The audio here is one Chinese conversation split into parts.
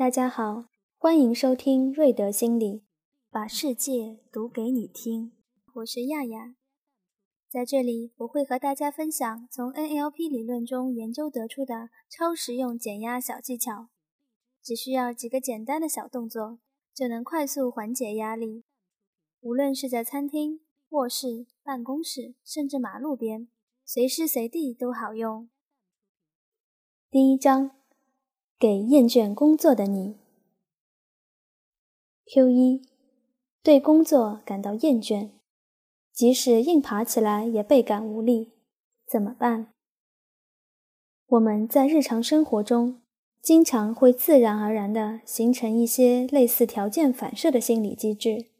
大家好，欢迎收听瑞德心理，把世界读给你听。我是亚亚，在这里我会和大家分享从 NLP 理论中研究得出的超实用减压小技巧。只需要几个简单的小动作，就能快速缓解压力。无论是在餐厅、卧室、办公室，甚至马路边，随时随地都好用。第一章，给厌倦工作的你。Q 一，对工作感到厌倦，即使硬爬起来也倍感无力，怎么办？我们在日常生活中。经常会自然而然地形成一些类似条件反射的心理机制，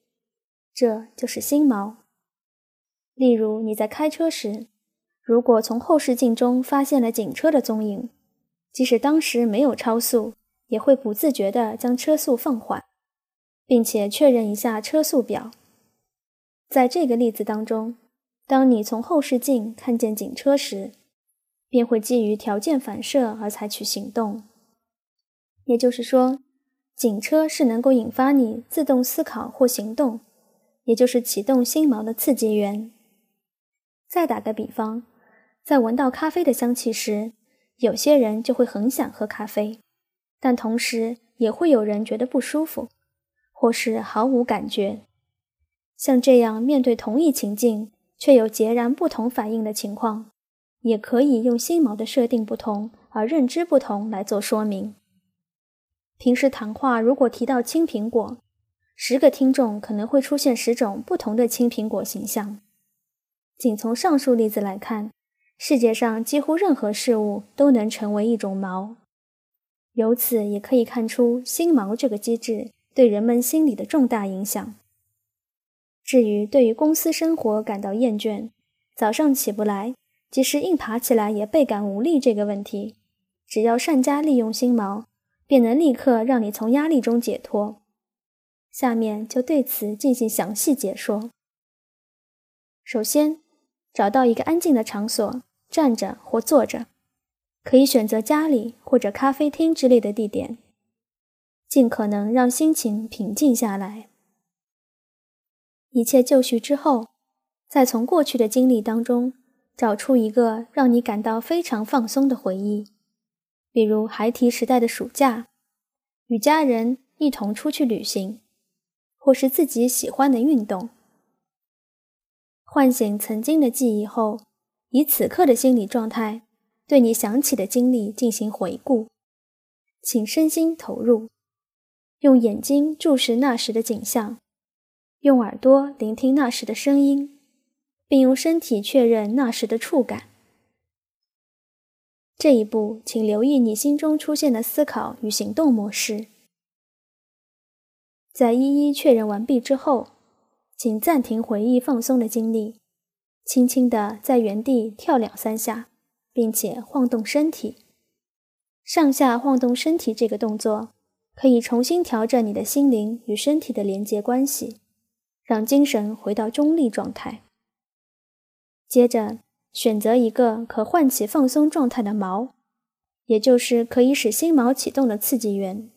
这就是心锚。例如，你在开车时，如果从后视镜中发现了警车的踪影，即使当时没有超速，也会不自觉地将车速放缓，并且确认一下车速表。在这个例子当中，当你从后视镜看见警车时，便会基于条件反射而采取行动。也就是说，警车是能够引发你自动思考或行动，也就是启动心锚的刺激源。再打个比方，在闻到咖啡的香气时，有些人就会很想喝咖啡，但同时也会有人觉得不舒服，或是毫无感觉。像这样面对同一情境却有截然不同反应的情况，也可以用心锚的设定不同而认知不同来做说明。平时谈话如果提到青苹果，十个听众可能会出现十种不同的青苹果形象。仅从上述例子来看，世界上几乎任何事物都能成为一种锚。由此也可以看出心锚这个机制对人们心理的重大影响。至于对于公司生活感到厌倦，早上起不来，即使硬爬起来也倍感无力这个问题，只要善加利用心锚。便能立刻让你从压力中解脱。下面就对此进行详细解说。首先，找到一个安静的场所，站着或坐着，可以选择家里或者咖啡厅之类的地点，尽可能让心情平静下来。一切就绪之后，再从过去的经历当中找出一个让你感到非常放松的回忆。比如孩提时代的暑假，与家人一同出去旅行，或是自己喜欢的运动。唤醒曾经的记忆后，以此刻的心理状态，对你想起的经历进行回顾。请身心投入，用眼睛注视那时的景象，用耳朵聆听那时的声音，并用身体确认那时的触感。这一步，请留意你心中出现的思考与行动模式。在一一确认完毕之后，请暂停回忆放松的经历，轻轻地在原地跳两三下，并且晃动身体。上下晃动身体这个动作，可以重新调整你的心灵与身体的连接关系，让精神回到中立状态。接着。选择一个可唤起放松状态的锚，也就是可以使心锚启动的刺激源。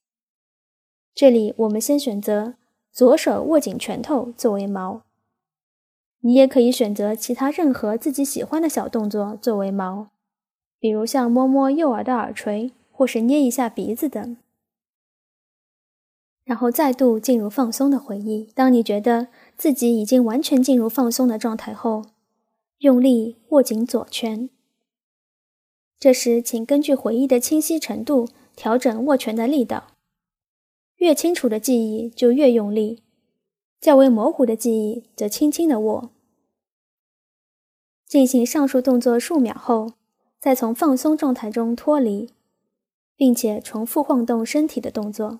这里我们先选择左手握紧拳头作为锚，你也可以选择其他任何自己喜欢的小动作作为锚，比如像摸摸右耳的耳垂，或是捏一下鼻子等。然后再度进入放松的回忆。当你觉得自己已经完全进入放松的状态后。用力握紧左拳，这时请根据回忆的清晰程度调整握拳的力道。越清楚的记忆就越用力，较为模糊的记忆则轻轻的握。进行上述动作数秒后，再从放松状态中脱离，并且重复晃动身体的动作。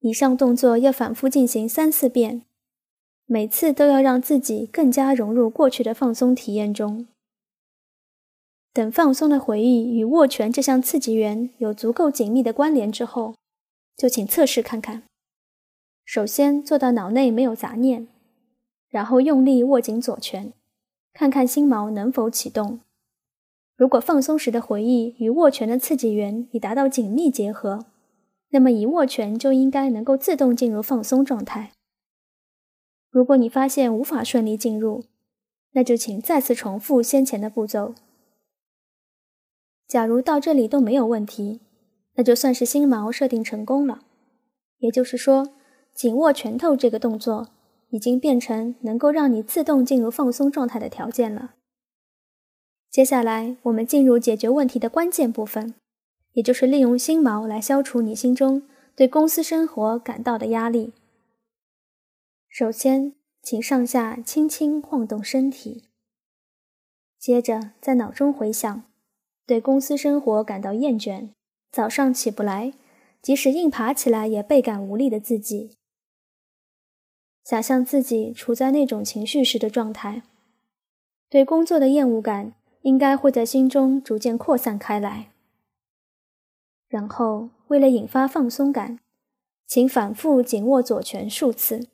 以上动作要反复进行三四遍。每次都要让自己更加融入过去的放松体验中。等放松的回忆与握拳这项刺激源有足够紧密的关联之后，就请测试看看。首先做到脑内没有杂念，然后用力握紧左拳，看看心锚能否启动。如果放松时的回忆与握拳的刺激源已达到紧密结合，那么一握拳就应该能够自动进入放松状态。如果你发现无法顺利进入，那就请再次重复先前的步骤。假如到这里都没有问题，那就算是心锚设定成功了。也就是说，紧握拳头这个动作已经变成能够让你自动进入放松状态的条件了。接下来，我们进入解决问题的关键部分，也就是利用心锚来消除你心中对公司生活感到的压力。首先，请上下轻轻晃动身体，接着在脑中回想对公司生活感到厌倦、早上起不来，即使硬爬起来也倍感无力的自己。想象自己处在那种情绪时的状态，对工作的厌恶感。应该会在心中逐渐扩散开来。然后，为了引发放松感，请反复紧握左拳数次。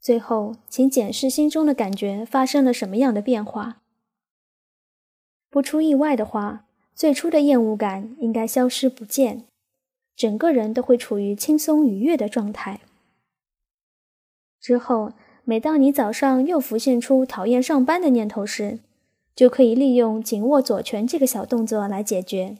最后，请检视心中的感觉发生了什么样的变化。不出意外的话，最初的厌恶感应该消失不见，整个人都会处于轻松愉悦的状态。之后，每当你早上又浮现出讨厌上班的念头时，就可以利用紧握左拳这个小动作来解决。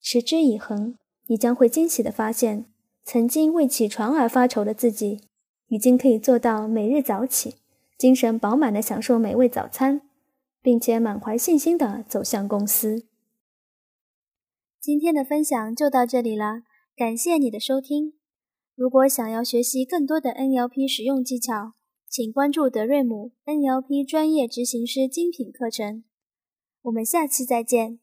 持之以恒，你将会惊喜地发现，曾经为起床而发愁的自己，已经可以做到每日早起，精神饱满地享受美味早餐，并且满怀信心地走向公司。今天的分享就到这里了，感谢你的收听。如果想要学习更多的 NLP 使用技巧，请关注德瑞姆 NLP 专业执行师精品课程。我们下期再见。